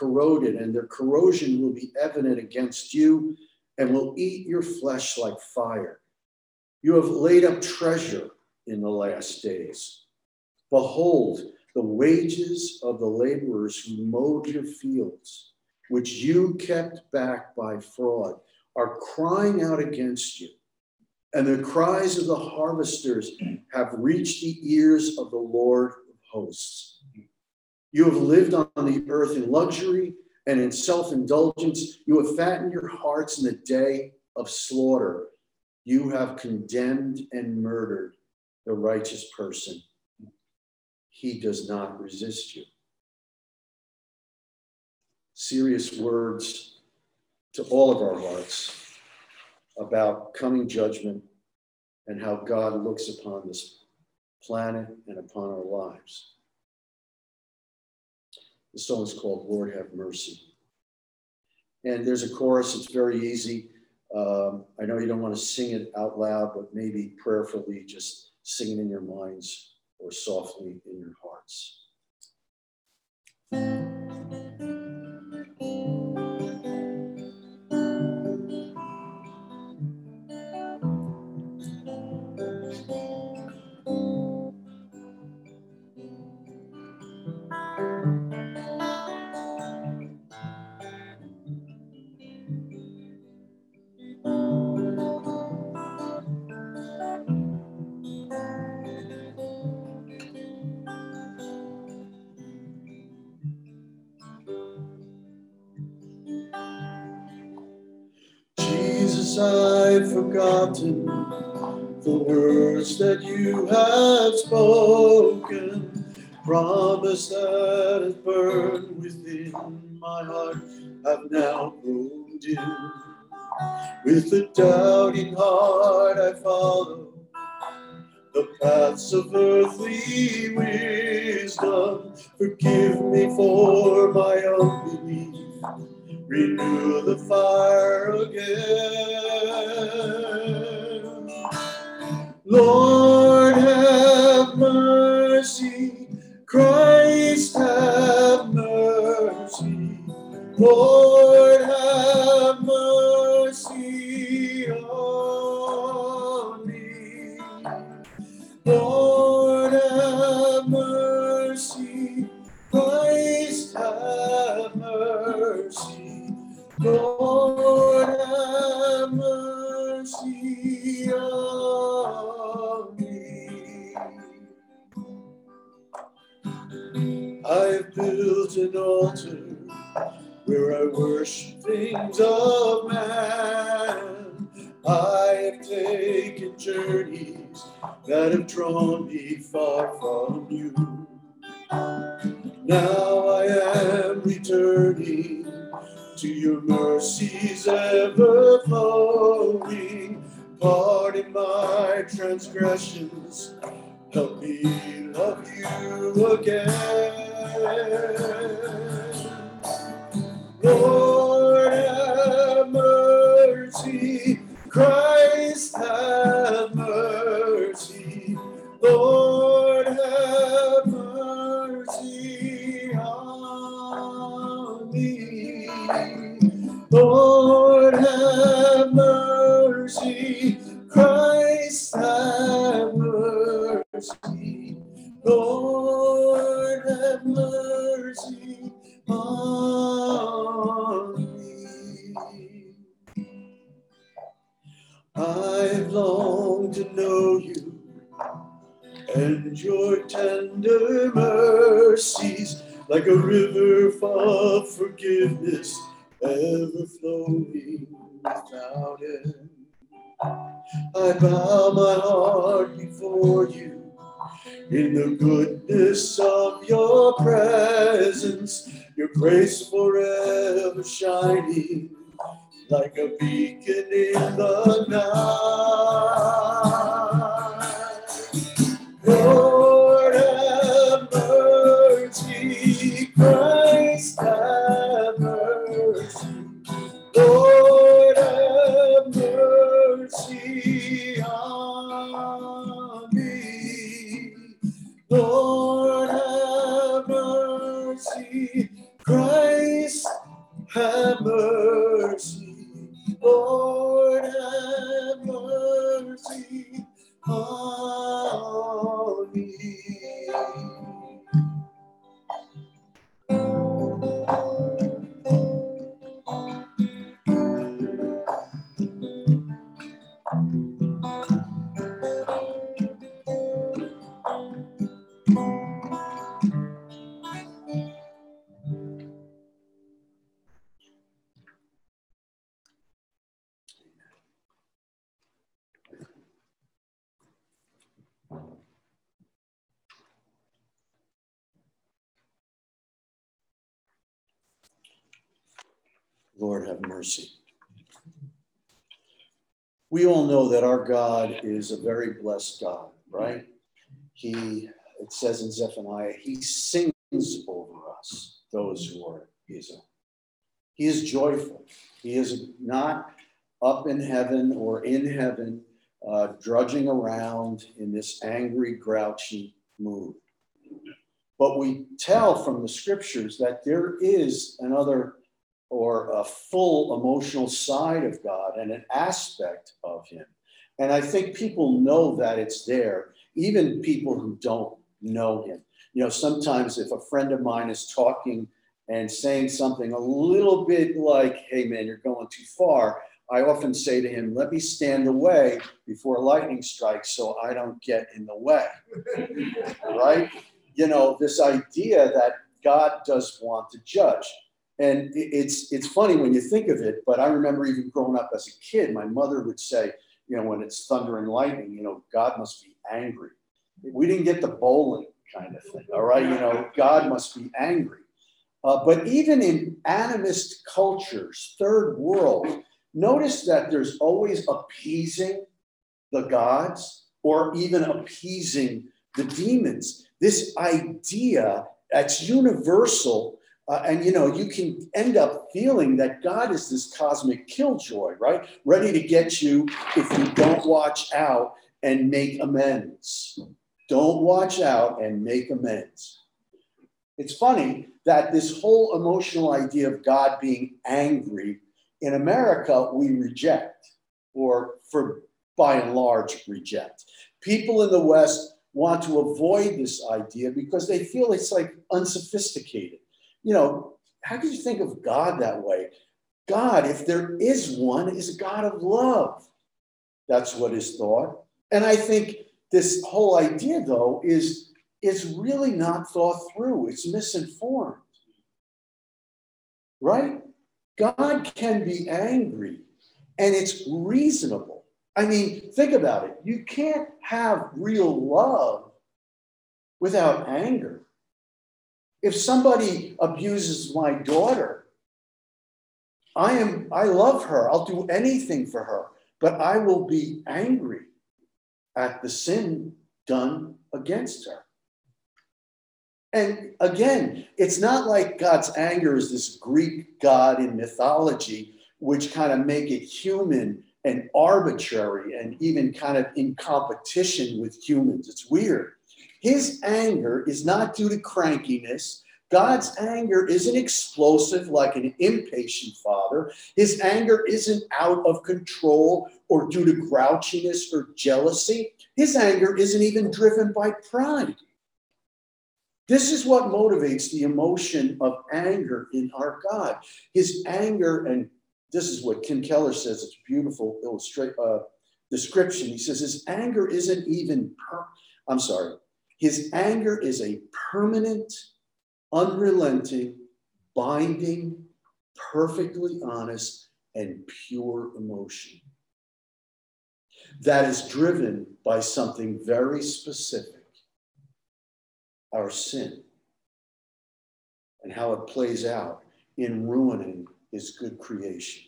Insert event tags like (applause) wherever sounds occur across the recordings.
corroded, and their corrosion will be evident against you and will eat your flesh like fire. You have laid up treasure in the last days. Behold, the wages of the laborers who mowed your fields, which you kept back by fraud, are crying out against you. And the cries of the harvesters have reached the ears of the Lord of hosts. You have lived on the earth in luxury and in self indulgence. You have fattened your hearts in the day of slaughter. You have condemned and murdered the righteous person. He does not resist you. Serious words to all of our hearts about coming judgment and how God looks upon this planet and upon our lives. The song is called Lord Have Mercy. And there's a chorus, it's very easy. Um, I know you don't want to sing it out loud, but maybe prayerfully just sing it in your minds or softly in your hearts. Forgotten the words that you have spoken. Promise that has burned within my heart, I've now grown dim. With a doubting heart, I follow the paths of earthly wisdom. Forgive me for my unbelief renew the fire again. Me far from you. Now I am returning to your mercies ever flowing. Pardon my transgressions, help me love you again. Lord, I bow my heart before you in the goodness of your presence, your grace forever shining like a beacon in the night. Lord, have mercy. We all know that our God is a very blessed God, right? He, it says in Zephaniah, he sings over us, those who are his own. He is joyful. He is not up in heaven or in heaven, uh, drudging around in this angry, grouchy mood. But we tell from the scriptures that there is another or a full emotional side of God and an aspect of Him. And I think people know that it's there, even people who don't know Him. You know, sometimes if a friend of mine is talking and saying something a little bit like, hey man, you're going too far, I often say to him, let me stand away before lightning strikes so I don't get in the way. (laughs) right? You know, this idea that God does want to judge. And it's it's funny when you think of it, but I remember even growing up as a kid, my mother would say, you know, when it's thunder and lightning, you know, God must be angry. We didn't get the bowling kind of thing, all right? You know, God must be angry. Uh, but even in animist cultures, third world, notice that there's always appeasing the gods or even appeasing the demons. This idea that's universal uh, and you know, you can end up feeling that God is this cosmic killjoy, right? Ready to get you if you don't watch out and make amends. Don't watch out and make amends. It's funny that this whole emotional idea of God being angry in America, we reject, or for by and large, reject. People in the West want to avoid this idea because they feel it's like unsophisticated you know, how could you think of God that way? God, if there is one, is a God of love. That's what is thought. And I think this whole idea, though, is, is really not thought through. It's misinformed. Right? God can be angry and it's reasonable. I mean, think about it. You can't have real love without anger. If somebody abuses my daughter, I am I love her. I'll do anything for her, but I will be angry at the sin done against her. And again, it's not like God's anger is this Greek god in mythology, which kind of make it human and arbitrary and even kind of in competition with humans. It's weird. His anger is not due to crankiness. God's anger isn't explosive like an impatient father. His anger isn't out of control or due to grouchiness or jealousy. His anger isn't even driven by pride. This is what motivates the emotion of anger in our God. His anger, and this is what Tim Keller says, it's a beautiful illustrate, uh, description. He says, His anger isn't even, I'm sorry, his anger is a permanent, unrelenting, binding, perfectly honest, and pure emotion that is driven by something very specific our sin and how it plays out in ruining his good creation.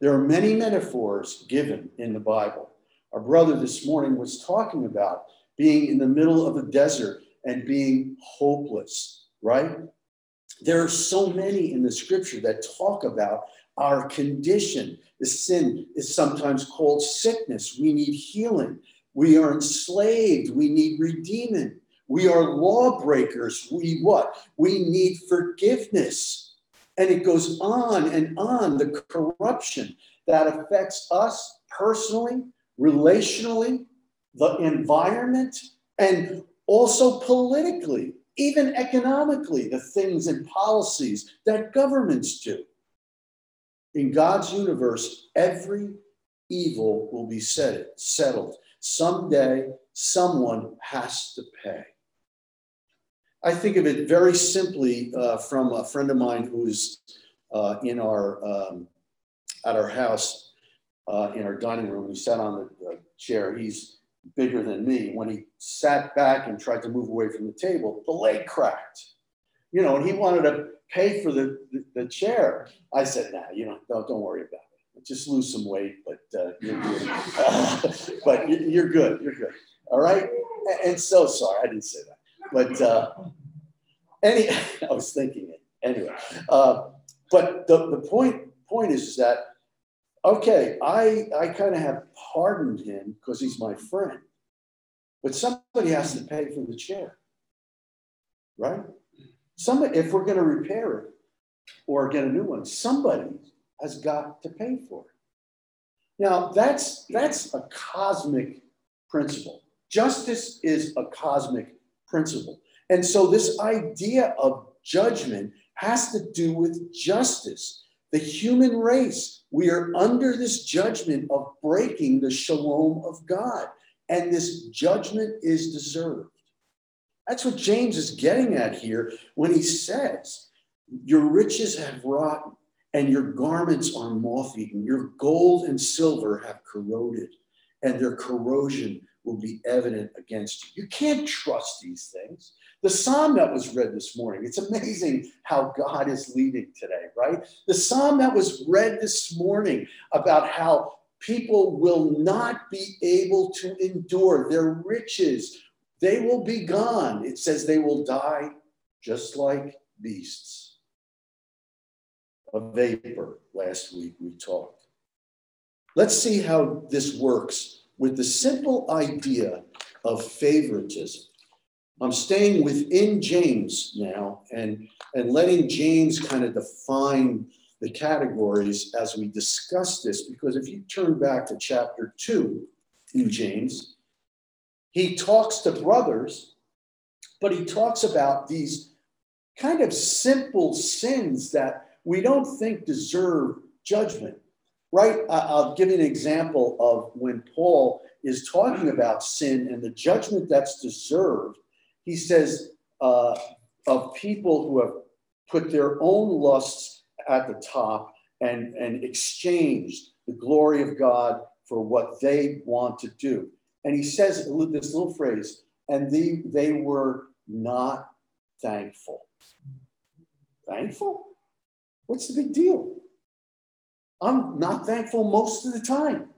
There are many metaphors given in the Bible. Our brother this morning was talking about being in the middle of a desert and being hopeless, right? There are so many in the scripture that talk about our condition. The sin is sometimes called sickness. We need healing. We are enslaved. We need redeeming. We are lawbreakers. We what? We need forgiveness. And it goes on and on the corruption that affects us personally, relationally, the environment, and also politically, even economically, the things and policies that governments do. In God's universe, every evil will be settled. Someday, someone has to pay. I think of it very simply uh, from a friend of mine who's uh, in our um, at our house uh, in our dining room. He sat on the chair. He's bigger than me. When he sat back and tried to move away from the table, the leg cracked. You know, and he wanted to pay for the, the, the chair. I said, "Nah, you know, don't, don't worry about it. Just lose some weight, but uh, you're good. (laughs) but you're good. You're good. All right." And so sorry, I didn't say that. But uh, any, (laughs) I was thinking it anyway. Uh, but the, the point point is that okay, I I kind of have pardoned him because he's my friend, but somebody has to pay for the chair, right? Somebody, if we're going to repair it or get a new one, somebody has got to pay for it. Now that's that's a cosmic principle. Justice is a cosmic principle. And so this idea of judgment has to do with justice. The human race, we are under this judgment of breaking the shalom of God. And this judgment is deserved. That's what James is getting at here when he says, Your riches have rotten, and your garments are moth eaten. Your gold and silver have corroded, and their corrosion will be evident against you. You can't trust these things. The psalm that was read this morning, it's amazing how God is leading today, right? The psalm that was read this morning about how people will not be able to endure their riches, they will be gone. It says they will die just like beasts. A vapor, last week we talked. Let's see how this works with the simple idea of favoritism. I'm staying within James now and, and letting James kind of define the categories as we discuss this, because if you turn back to chapter two in James, he talks to brothers, but he talks about these kind of simple sins that we don't think deserve judgment right? I'll give you an example of when Paul is talking about sin and the judgment that's deserved. He says uh, of people who have put their own lusts at the top and, and exchanged the glory of God for what they want to do. And he says this little phrase, and they, they were not thankful. Thankful? What's the big deal? I'm not thankful most of the time.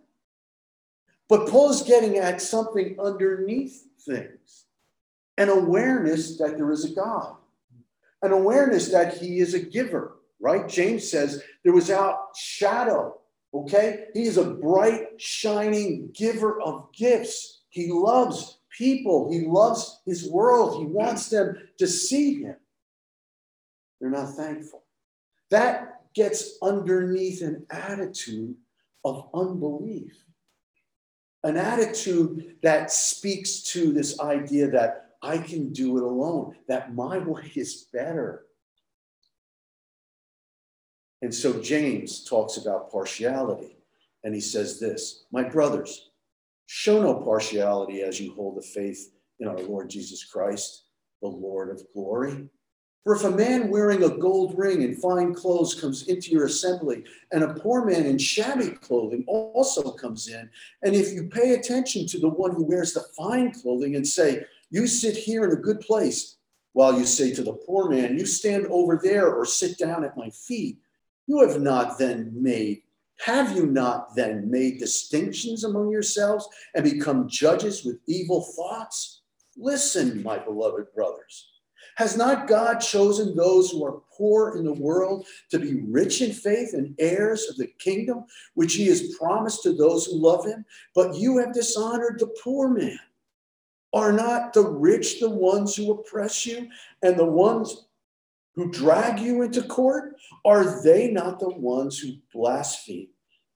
But Paul is getting at something underneath things an awareness that there is a God, an awareness that he is a giver, right? James says there was out shadow, okay? He is a bright, shining giver of gifts. He loves people, he loves his world, he wants them to see him. They're not thankful. That gets underneath an attitude of unbelief, an attitude that speaks to this idea that I can do it alone, that my (laughs) way is better. And so James talks about partiality, and he says this My brothers, show no partiality as you hold the faith in our Lord Jesus Christ, the Lord of glory. For if a man wearing a gold ring and fine clothes comes into your assembly, and a poor man in shabby clothing also comes in, and if you pay attention to the one who wears the fine clothing and say, You sit here in a good place, while you say to the poor man, You stand over there or sit down at my feet, you have not then made have you not then made distinctions among yourselves and become judges with evil thoughts? Listen, my beloved brothers. Has not God chosen those who are poor in the world to be rich in faith and heirs of the kingdom, which he has promised to those who love him? But you have dishonored the poor man. Are not the rich the ones who oppress you and the ones who drag you into court? Are they not the ones who blaspheme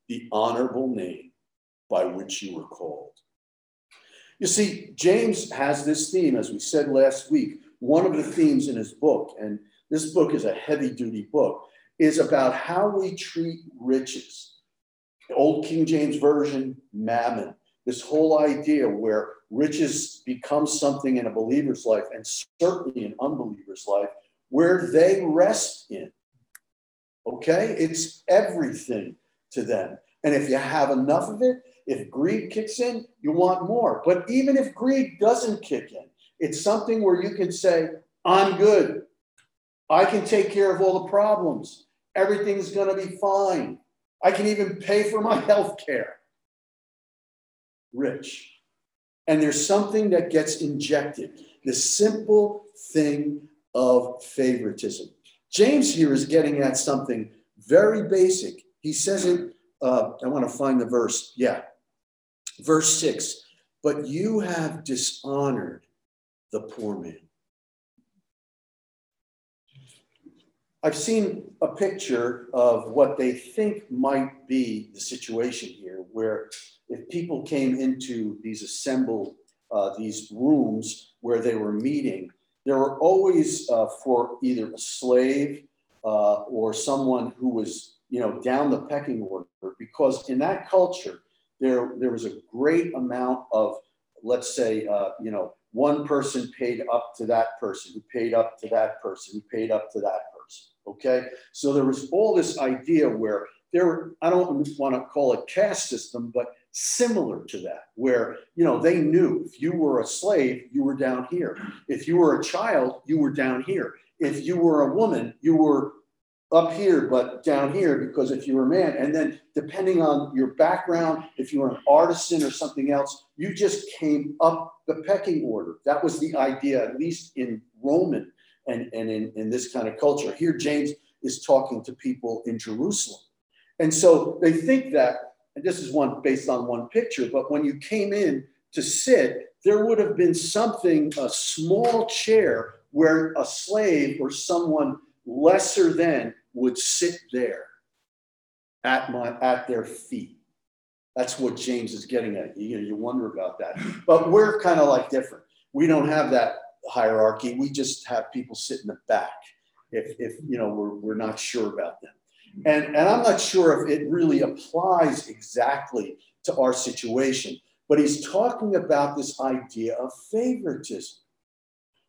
the honorable name by which you were called? You see, James has this theme, as we said last week. One of the themes in his book, and this book is a heavy duty book, is about how we treat riches. The old King James Version, mammon. This whole idea where riches become something in a believer's life and certainly an unbeliever's life where they rest in. Okay? It's everything to them. And if you have enough of it, if greed kicks in, you want more. But even if greed doesn't kick in, it's something where you can say, I'm good. I can take care of all the problems. Everything's going to be fine. I can even pay for my (laughs) health care. Rich. And there's something that gets injected the simple thing of favoritism. James here is getting at something very basic. He says it, uh, I want to find the verse. Yeah. Verse six, but you have dishonored the poor man. I've seen a picture of what they think might be the situation here, where if people came into these assembled, uh, these rooms where they were meeting, there were always uh, for either a slave uh, or someone who was, you know, down the pecking order, because in that culture, there, there was a great amount of, let's say, uh, you know, one person paid up to that person, who paid up to that person, who paid up to that person. Okay. So there was all this idea where there, were, I don't want to call it caste system, but similar to that, where you know they knew if you were a slave, you were down here. If you were a child, you were down here. If you were a woman, you were up here, but down here because if you were a man, and then depending on your background, if you were an artisan or something else, you just came up the pecking order. That was the idea, at least in Roman and, and in, in this kind of culture. Here, James is talking to people in Jerusalem. And so they think that and this is one based on one picture, but when you came in to sit, there would have been something, a small chair where a slave or someone lesser than would sit there at my at their feet. That's what James is getting at. You know, you wonder about that. But we're kind of like different. We don't have that hierarchy. We just have people sit in the back if, if you know we're, we're not sure about them. And, and I'm not sure if it really applies exactly to our situation, but he's talking about this idea of favoritism,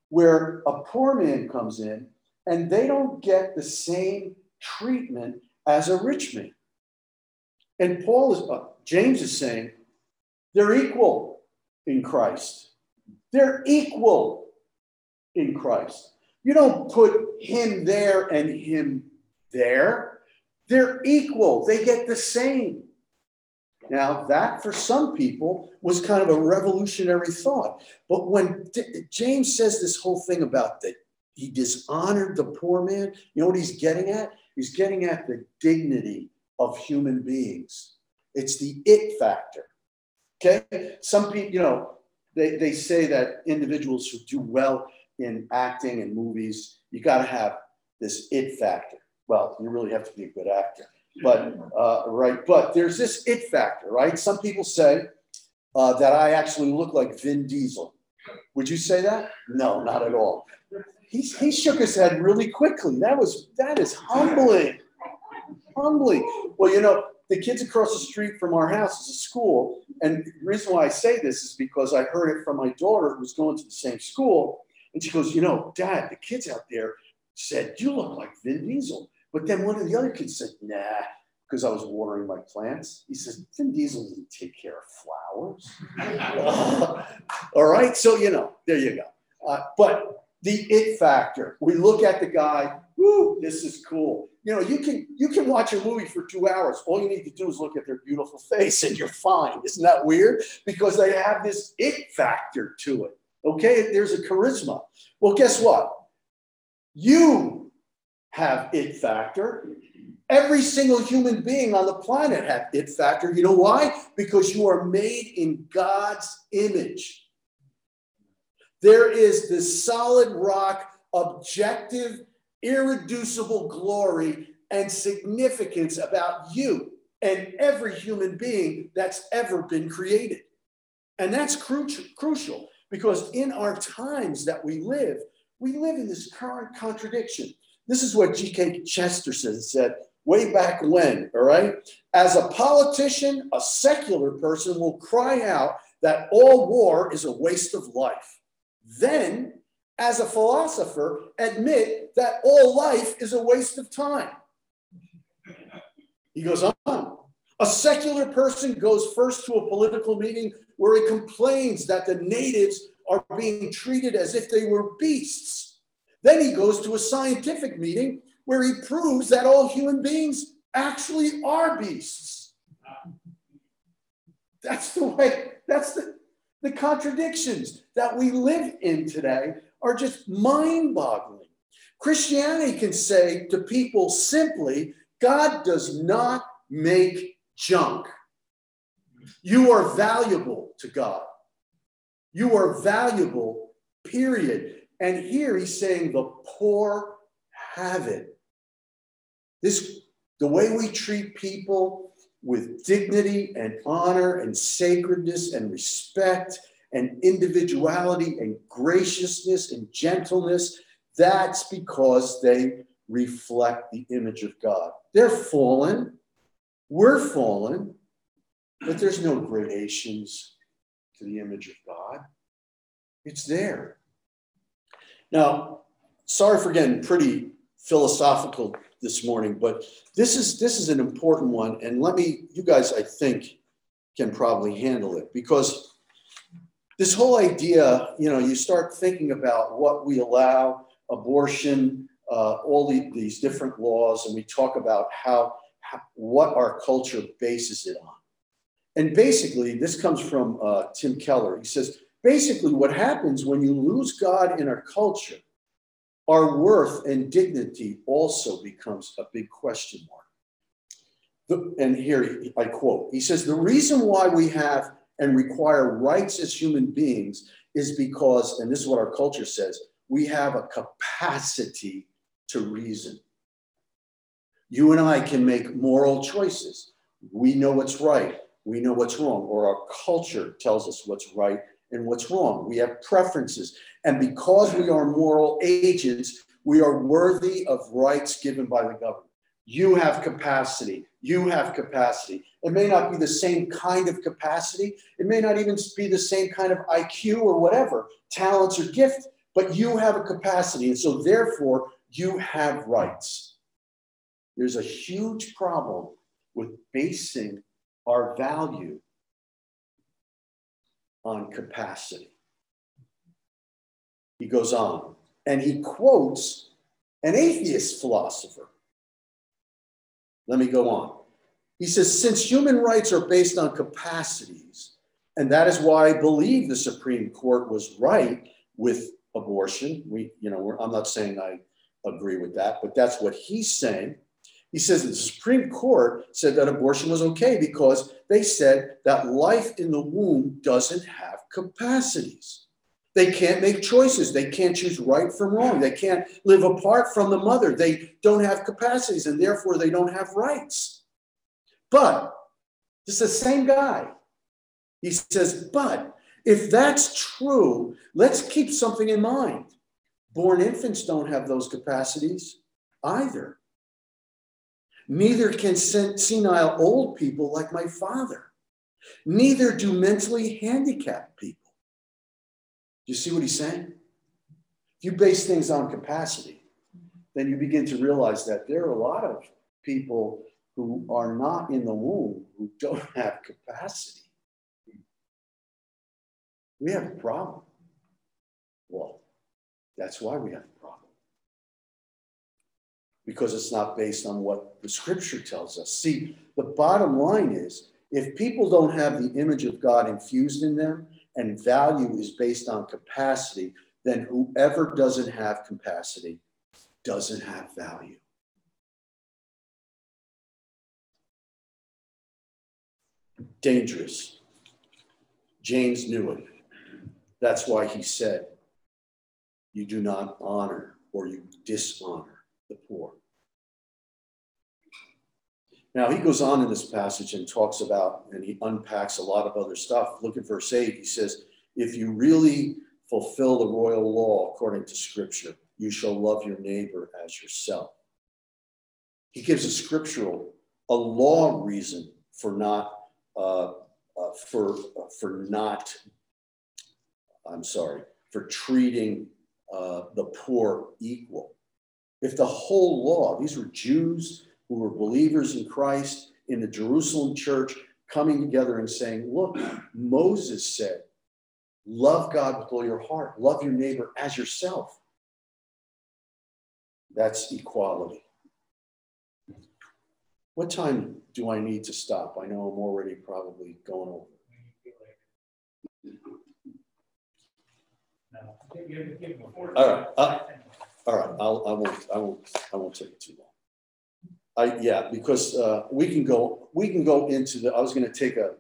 where a poor man comes in and they don't get the same treatment as a rich man. And Paul is, uh, James is saying they're equal in Christ. They're equal in Christ. You don't put him there and him there. They're equal, they get the same. Now, that for some people was kind of a revolutionary thought. But when D- James says this whole thing about that he dishonored the poor man, you know what he's getting at? He's getting at the dignity of human beings. It's the it factor. Okay? Some people, you know, they, they say that individuals who do well in acting and movies, you got to have this it factor well, you really have to be a good actor. But uh, right, but there's this it factor, right? Some people say uh, that I actually look like Vin Diesel. Would you say that? No, not at all. He, he shook his head really quickly. That was that is humbling, humbling. Well, you know, the kids across the street from our house is a school, and the reason why I say this is because I heard it from my daughter who was going to the same school, and she goes, "You know, Dad, the kids out there said you look like Vin Diesel." But then one of the other kids said, nah, because I was watering my plants. He says, Vin Diesel doesn't take care of flowers. (laughs) all right. So, you know, there you go. Uh, but the it factor, we look at the guy, whoo, this is cool. You know, you can you can watch a movie for two hours. All you need to do is look at their beautiful (laughs) face and you're fine. Isn't that weird? Because they have this it factor to it. Okay, there's a charisma. Well, guess what? You have it factor. Every single human being on the planet have it factor. You know why? Because you are made in God's image. There is this solid rock, objective irreducible glory and significance about you and every human being that's ever been created. And that's crucial, crucial because in our times that we live, we live in this current contradiction. This is what G.K. Chesterton said way back when, all right? As a politician, a secular person will cry out that all war is a waste of life. Then, as a philosopher, admit that all life is a waste of time. He goes on. A secular person goes first to a political meeting where he complains that the natives are being treated as if they were beasts. Then he goes to a scientific meeting where he proves that all human beings actually are beasts. That's the way, that's the, the contradictions that we live in today are just mind boggling. Christianity can say to people simply, God does not make junk. You are valuable to God. You are valuable, period. And here he's saying the poor have it. This, the way we treat people with dignity and honor and sacredness and respect and individuality and graciousness and gentleness, that's because they reflect the image of God. They're fallen. We're fallen, but there's no gradations to the image of God. It's there. Now, sorry for getting pretty philosophical this morning, but this is this is an important one. And let me, you guys, I think, can probably handle it because this whole idea, you know, you start thinking about what we allow, abortion, uh, all the, these different laws, and we talk about how, how, what our culture bases it on. And basically, this comes from uh, Tim Keller. He says, basically, what happens when you lose God in our culture, our worth and dignity also becomes a big question mark. The, and here I quote He says, The reason why we have and require rights as human beings is because, and this is what our culture says, we have a capacity to reason. You and I can make moral choices. We know what's right, we know what's wrong, or our culture tells us what's right and what's wrong. We have preferences. And because we are moral agents, we are worthy of rights given by the government. You have capacity. You have capacity. It may not be the same kind of capacity. It may not even be the same kind of IQ or whatever, talents or gift, but you have a capacity. And so, therefore, you have rights. There's a huge problem with basing our value on capacity. He goes on and he quotes an atheist philosopher. Let me go on. He says, since human rights are based on capacities, and that is why I believe the Supreme Court was right with abortion. We, you know, I'm not saying I agree with that, but that's what he's saying. He says the Supreme Court said that abortion was okay because they said that life in the womb doesn't have capacities. They can't make choices. They can't choose right from wrong. They can't live apart from the mother. They don't have capacities and therefore they don't have rights. But it's the same guy. He says, but if that's true, let's keep something in mind. Born infants don't have those capacities either. Neither can senile old people like my father. Neither do mentally handicapped people. You see what he's saying? If you base things on capacity, then you begin to realize that there are a lot of people who are not in the womb who don't (laughs) have capacity. We have a problem. Well, that's why we have a problem because it's not based on what the scripture tells us. See, the bottom line is if people don't have the image of God infused in them and value is based on capacity, then whoever doesn't have capacity doesn't have value. Dangerous. James knew it. That's why he said, You do not honor or you dishonor the poor. Now, he goes on in this passage and talks about, and he unpacks a lot of other stuff. Look at verse 8. He says, If you really fulfill the royal law according to scripture, you shall love your neighbor as yourself. He gives a scriptural, a law reason for not, uh, uh, for, uh, for not, I'm sorry, for treating uh, the poor equal. If the whole law, these were Jews who were believers in Christ in the Jerusalem church coming together and saying, Look, Moses said, love God with all your heart, love your neighbor as yourself. That's equality. What time do I need to stop? I know I'm already probably going over. All right. Uh, all right. I'll, I won't. I won't. I won't take it too long. I yeah, because uh, we can go. We can go into the. I was going to take a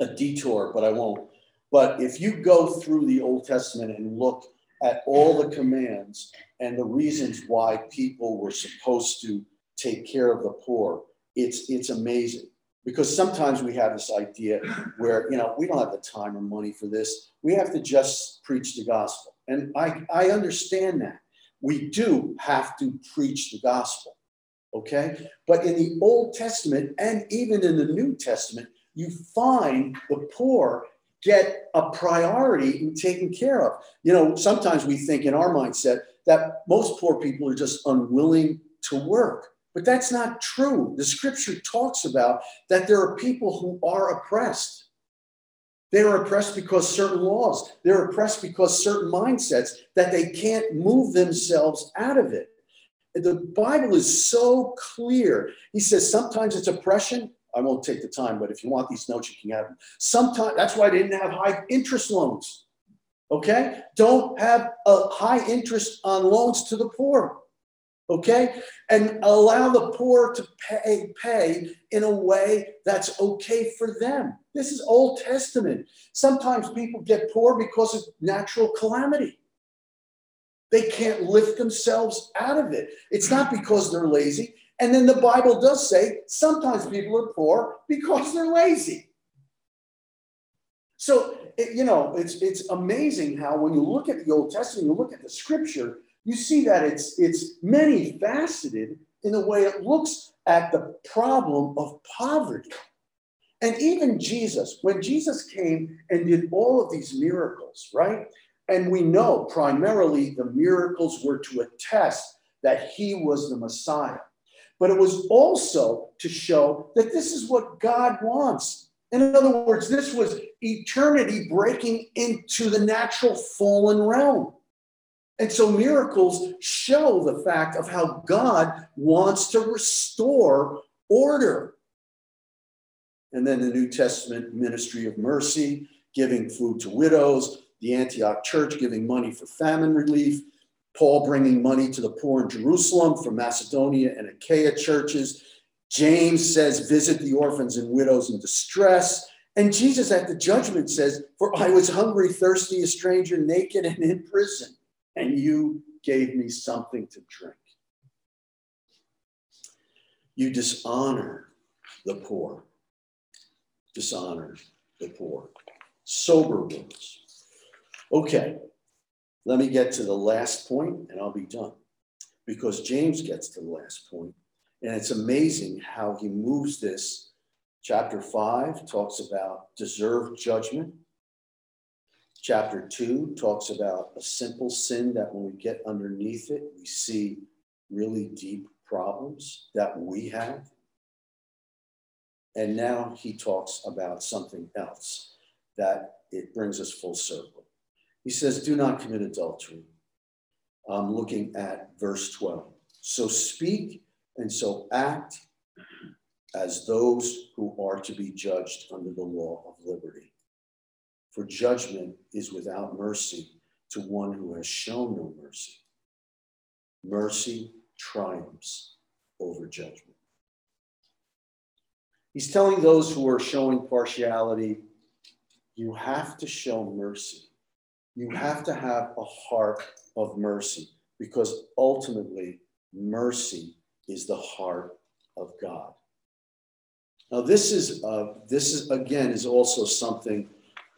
a detour, but I won't. But if you go through the Old Testament and look at all the commands and the reasons why people were supposed to take care of the poor, it's it's amazing. Because sometimes we have this idea where you know we don't have the time or money for this. We have to just preach the gospel. And I, I understand that. We do have to preach the gospel. Okay? But in the Old Testament and even in the New Testament, you find the poor get a priority in taken care of. You know, sometimes we think in our mindset that most poor people are just unwilling to work. But that's not true. The scripture talks about that there are people who are oppressed. They are oppressed because certain laws, they're oppressed because certain mindsets that they can't move themselves out of it. The Bible is so clear. He says sometimes it's oppression. I won't take the time, but if you want these notes, you can have them. Sometimes that's why they didn't have high interest loans. Okay? Don't have a high interest on loans to the poor okay? And allow the poor to pay, pay in a way that's okay for them. This is Old Testament. Sometimes people get poor because of natural calamity. They can't lift themselves out of it. It's not because they're lazy. And then the Bible does say sometimes people are poor because they're lazy. So, you know, it's, it's amazing how when you look at the Old Testament, you look at the scripture, you see that it's, it's many faceted in the way it looks at the problem of poverty. And even Jesus, when Jesus came and did all of these miracles, right? And we know primarily the miracles were to attest that he was the Messiah. But it was also to show that this is what God wants. In other words, this was eternity breaking into the natural fallen realm. And so miracles show the fact of how God wants to restore order. And then the New Testament ministry of mercy, giving food to widows, the Antioch church giving money for famine relief, Paul bringing money to the poor in Jerusalem from Macedonia and Achaia churches. James says, visit the orphans and widows in distress. And Jesus at the judgment says, For I was hungry, thirsty, a stranger, naked, and in prison and you gave me something to drink. You dishonor the poor. Dishonor the poor. Sober words. Okay, let me get to the last point and I'll be done. Because James gets to the last point, and it's amazing how he moves this. Chapter 5 talks about deserved judgment. Chapter two talks about a simple sin that when we get underneath it, we see really deep problems that we have. And now he talks about something else that it brings us full circle. He says, Do not commit adultery. I'm looking at verse 12. So speak and so act as those who are to be judged under the law of liberty for judgment is without mercy to one who has shown no mercy. Mercy triumphs over judgment. He's telling those who are showing partiality, you have to show mercy. You have to have a heart of mercy because ultimately mercy is the heart of God. Now, this is uh, this is again is also something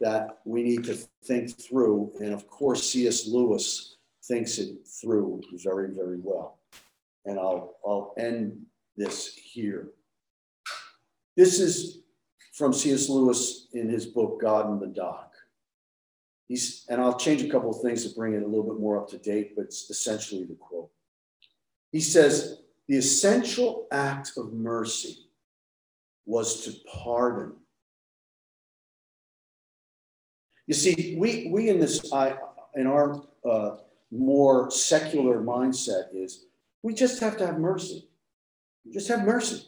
that we need to think through, and of course, C.S. Lewis thinks it through very, very well. And I'll I'll end this here. This is from C.S. Lewis in his book God in the Dock. He's, and I'll change a couple of things to bring it a little bit more up to date, but it's essentially the quote. He says, The essential act of mercy was to pardon. You see, we, we in this, I, in our uh, more secular mindset is we just have to have mercy. Just have mercy.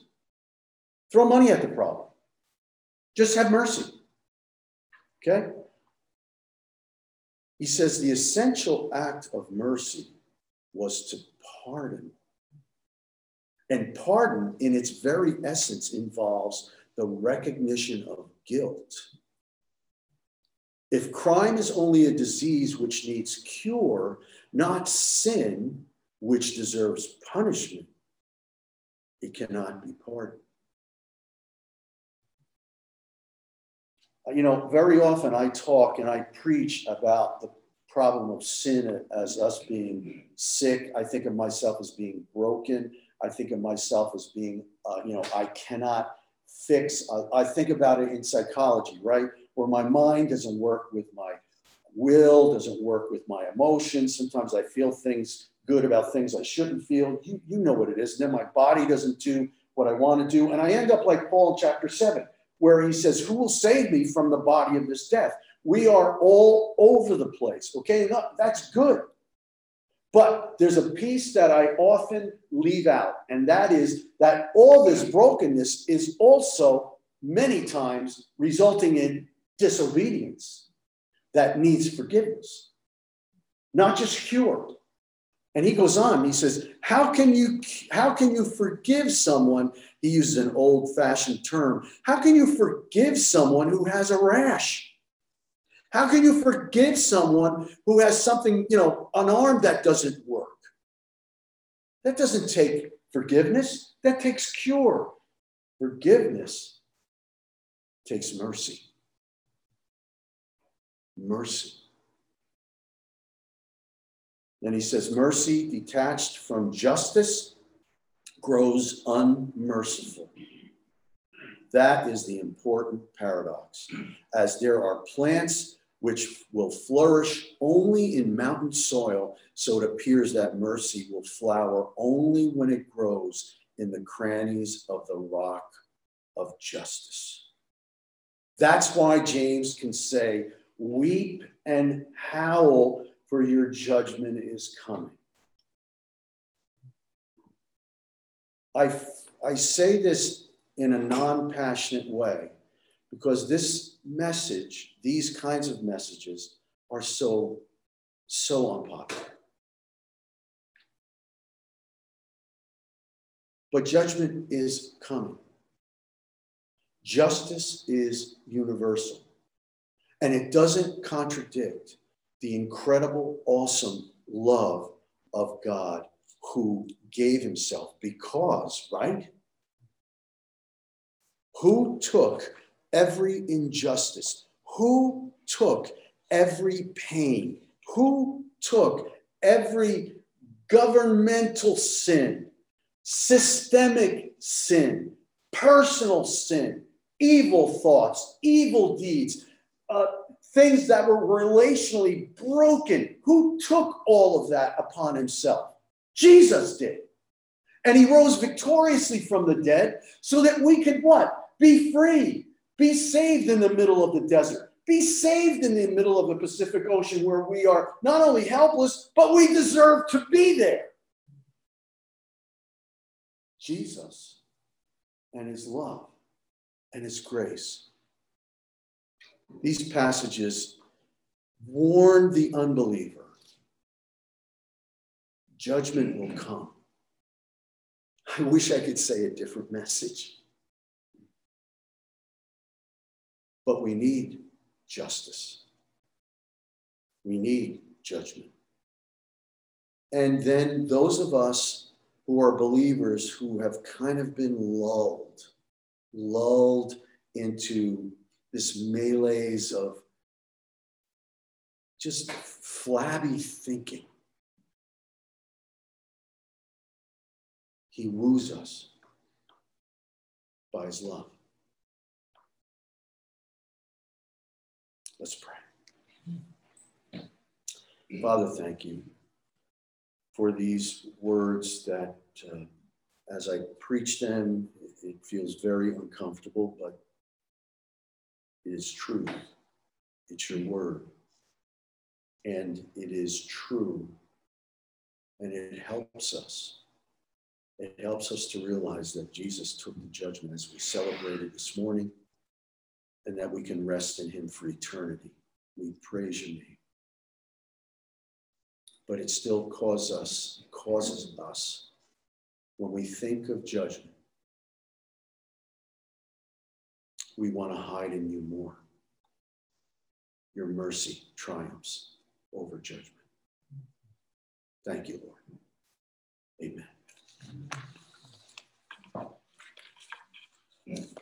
Throw money at the problem. Just have mercy. Okay? He says the essential act of mercy was to pardon. And pardon, in its very essence, involves the recognition of guilt. If crime is only a disease which needs cure, not sin which deserves punishment, it cannot be pardoned. You know, very often I talk and I preach about the problem of sin as us being sick. I think of myself as being broken. I think of myself as being, uh, you know, I cannot fix. I, I think about it in psychology, right? Where my mind doesn't work with my will, doesn't work with my emotions. Sometimes I feel things good about things I shouldn't feel. You, you know what it is. And then my body doesn't do what I want to do. And I end up like Paul in chapter seven, where he says, Who will save me from the body of this death? We are all over the place. Okay, that's good. But there's a piece that I often leave out, and that is that all this brokenness is also many times resulting in disobedience that needs forgiveness, not just cured. And he goes on, he says, How can you how can you forgive someone? He uses an old-fashioned term. How can you forgive someone who has a rash? How can you forgive someone who has something, you know, an arm that doesn't work? That doesn't take forgiveness, that takes cure. Forgiveness takes mercy. Mercy. Then he says, mercy detached from justice grows unmerciful. That is the important paradox. As there are plants which will flourish only in mountain soil, so it appears that mercy will flower only when it grows in the crannies of the rock of justice. That's why James can say, Weep and howl, for your judgment is coming. I, I say this in a non passionate way because this message, these kinds of messages, are so, so unpopular. But judgment is coming. Justice is universal. And it doesn't contradict the incredible, awesome love of God who gave himself because, right? Who took every injustice? Who took every pain? Who took every governmental sin, systemic sin, personal sin, evil thoughts, evil deeds, uh, things that were relationally broken? Who took all of that upon himself? Jesus did. And he rose victoriously from the dead so that we could what? Be free be saved in the middle of the desert. Be saved in the middle of the Pacific Ocean where we are not only helpless, but we deserve to be there. Jesus and his love and his grace. These passages warn the unbeliever judgment will come. I wish I could say a different message. But we need justice. We need judgment. And then those of us who are believers who have kind of been lulled, lulled into this melees of just flabby thinking. He woos us by his love. Let's pray. Father, thank you for these words that, uh, as I preach them, it feels very uncomfortable, but it is truth. It's your word. And it is true. And it helps us. It helps us to realize that Jesus took the judgment as we celebrated this morning and that we can rest in him for eternity. We praise your name. But it still causes us, causes us, when we think of judgment, we want to hide in you more. Your mercy triumphs over judgment. Thank you, Lord. Amen. Thank